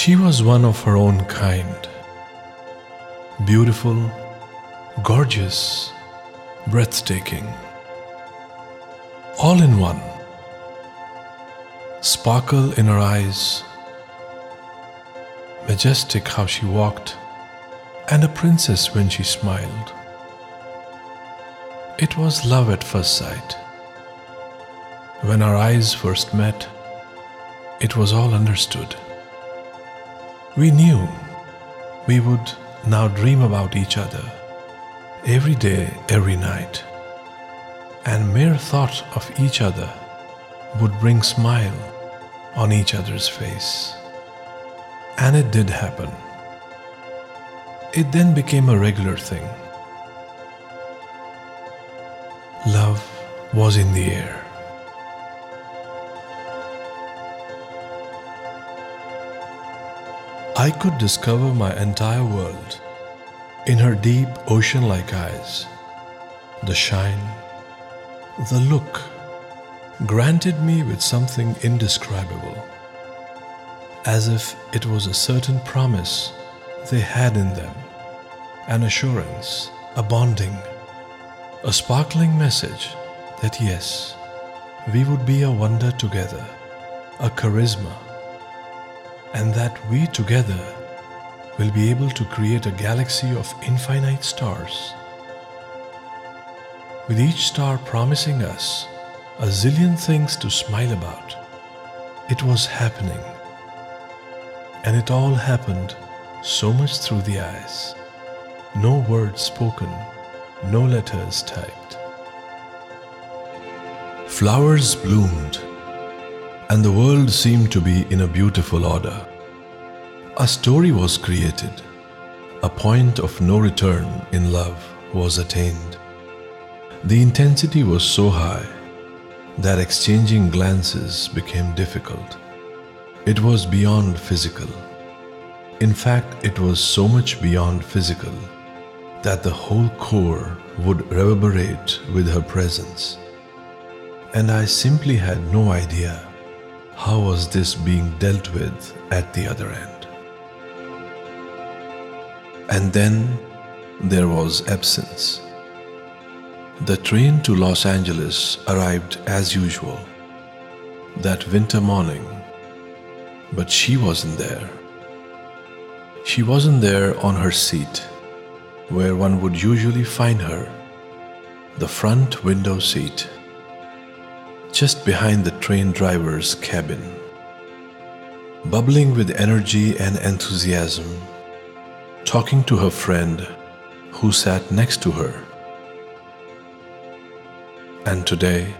She was one of her own kind. Beautiful, gorgeous, breathtaking. All in one. Sparkle in her eyes. Majestic how she walked, and a princess when she smiled. It was love at first sight. When our eyes first met, it was all understood. We knew we would now dream about each other every day, every night, and mere thought of each other would bring smile on each other's face. And it did happen. It then became a regular thing. Love was in the air. I could discover my entire world in her deep ocean like eyes. The shine, the look granted me with something indescribable, as if it was a certain promise they had in them, an assurance, a bonding, a sparkling message that yes, we would be a wonder together, a charisma and that we together will be able to create a galaxy of infinite stars. With each star promising us a zillion things to smile about, it was happening. And it all happened so much through the eyes. No words spoken, no letters typed. Flowers bloomed and the world seemed to be in a beautiful order. A story was created, a point of no return in love was attained. The intensity was so high that exchanging glances became difficult. It was beyond physical. In fact, it was so much beyond physical that the whole core would reverberate with her presence. And I simply had no idea how was this being dealt with at the other end? And then there was absence. The train to Los Angeles arrived as usual that winter morning, but she wasn't there. She wasn't there on her seat, where one would usually find her, the front window seat just behind the train driver's cabin. Bubbling with energy and enthusiasm, talking to her friend who sat next to her. And today,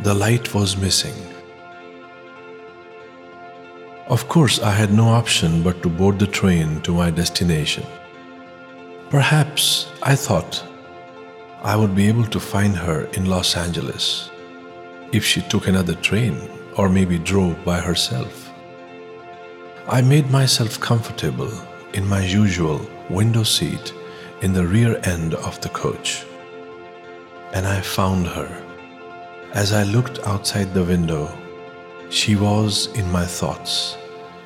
the light was missing. Of course, I had no option but to board the train to my destination. Perhaps I thought I would be able to find her in Los Angeles if she took another train or maybe drove by herself. I made myself comfortable in my usual window seat in the rear end of the coach. And I found her. As I looked outside the window, she was in my thoughts,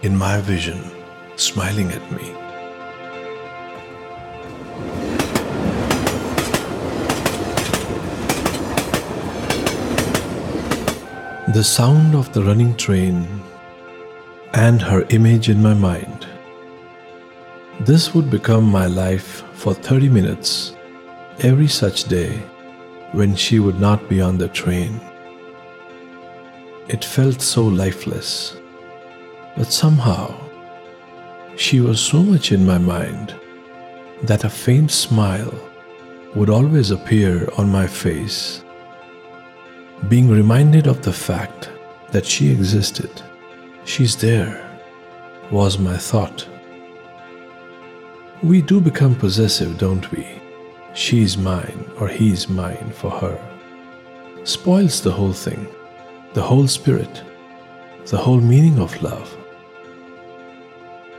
in my vision, smiling at me. The sound of the running train and her image in my mind. This would become my life for 30 minutes every such day when she would not be on the train. It felt so lifeless, but somehow she was so much in my mind that a faint smile would always appear on my face being reminded of the fact that she existed, she's there, was my thought. We do become possessive, don't we? She's mine or he's mine for her. Spoils the whole thing, the whole spirit, the whole meaning of love.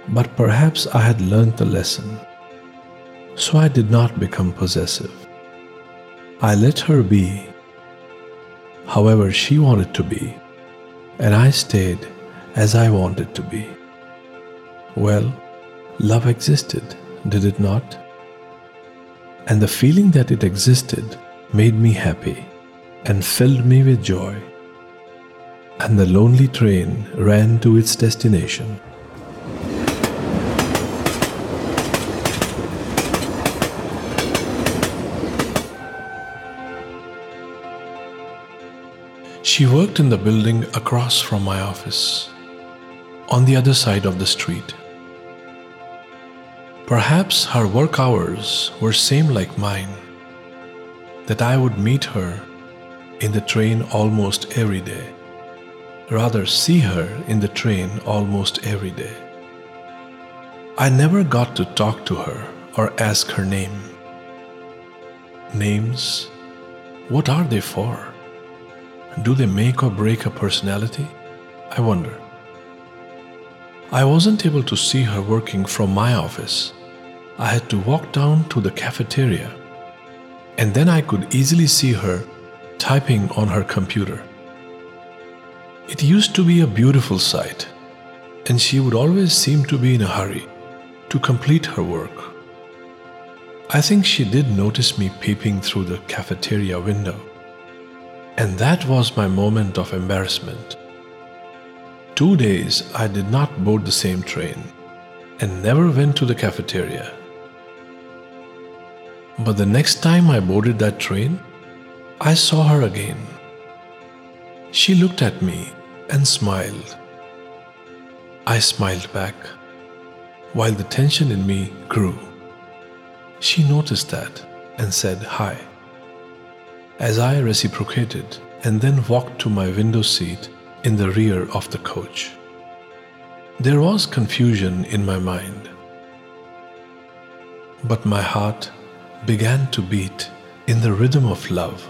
But perhaps I had learned the lesson, so I did not become possessive. I let her be however she wanted to be, and I stayed as I wanted to be. Well, love existed, did it not? And the feeling that it existed made me happy and filled me with joy. And the lonely train ran to its destination. She worked in the building across from my office, on the other side of the street. Perhaps her work hours were same like mine, that I would meet her in the train almost every day, rather see her in the train almost every day. I never got to talk to her or ask her name. Names, what are they for? Do they make or break a personality? I wonder. I wasn't able to see her working from my office. I had to walk down to the cafeteria, and then I could easily see her typing on her computer. It used to be a beautiful sight, and she would always seem to be in a hurry to complete her work. I think she did notice me peeping through the cafeteria window and that was my moment of embarrassment. Two days I did not board the same train and never went to the cafeteria. But the next time I boarded that train, I saw her again. She looked at me and smiled. I smiled back, while the tension in me grew. She noticed that and said hi as I reciprocated and then walked to my window seat in the rear of the coach. There was confusion in my mind, but my heart began to beat in the rhythm of love.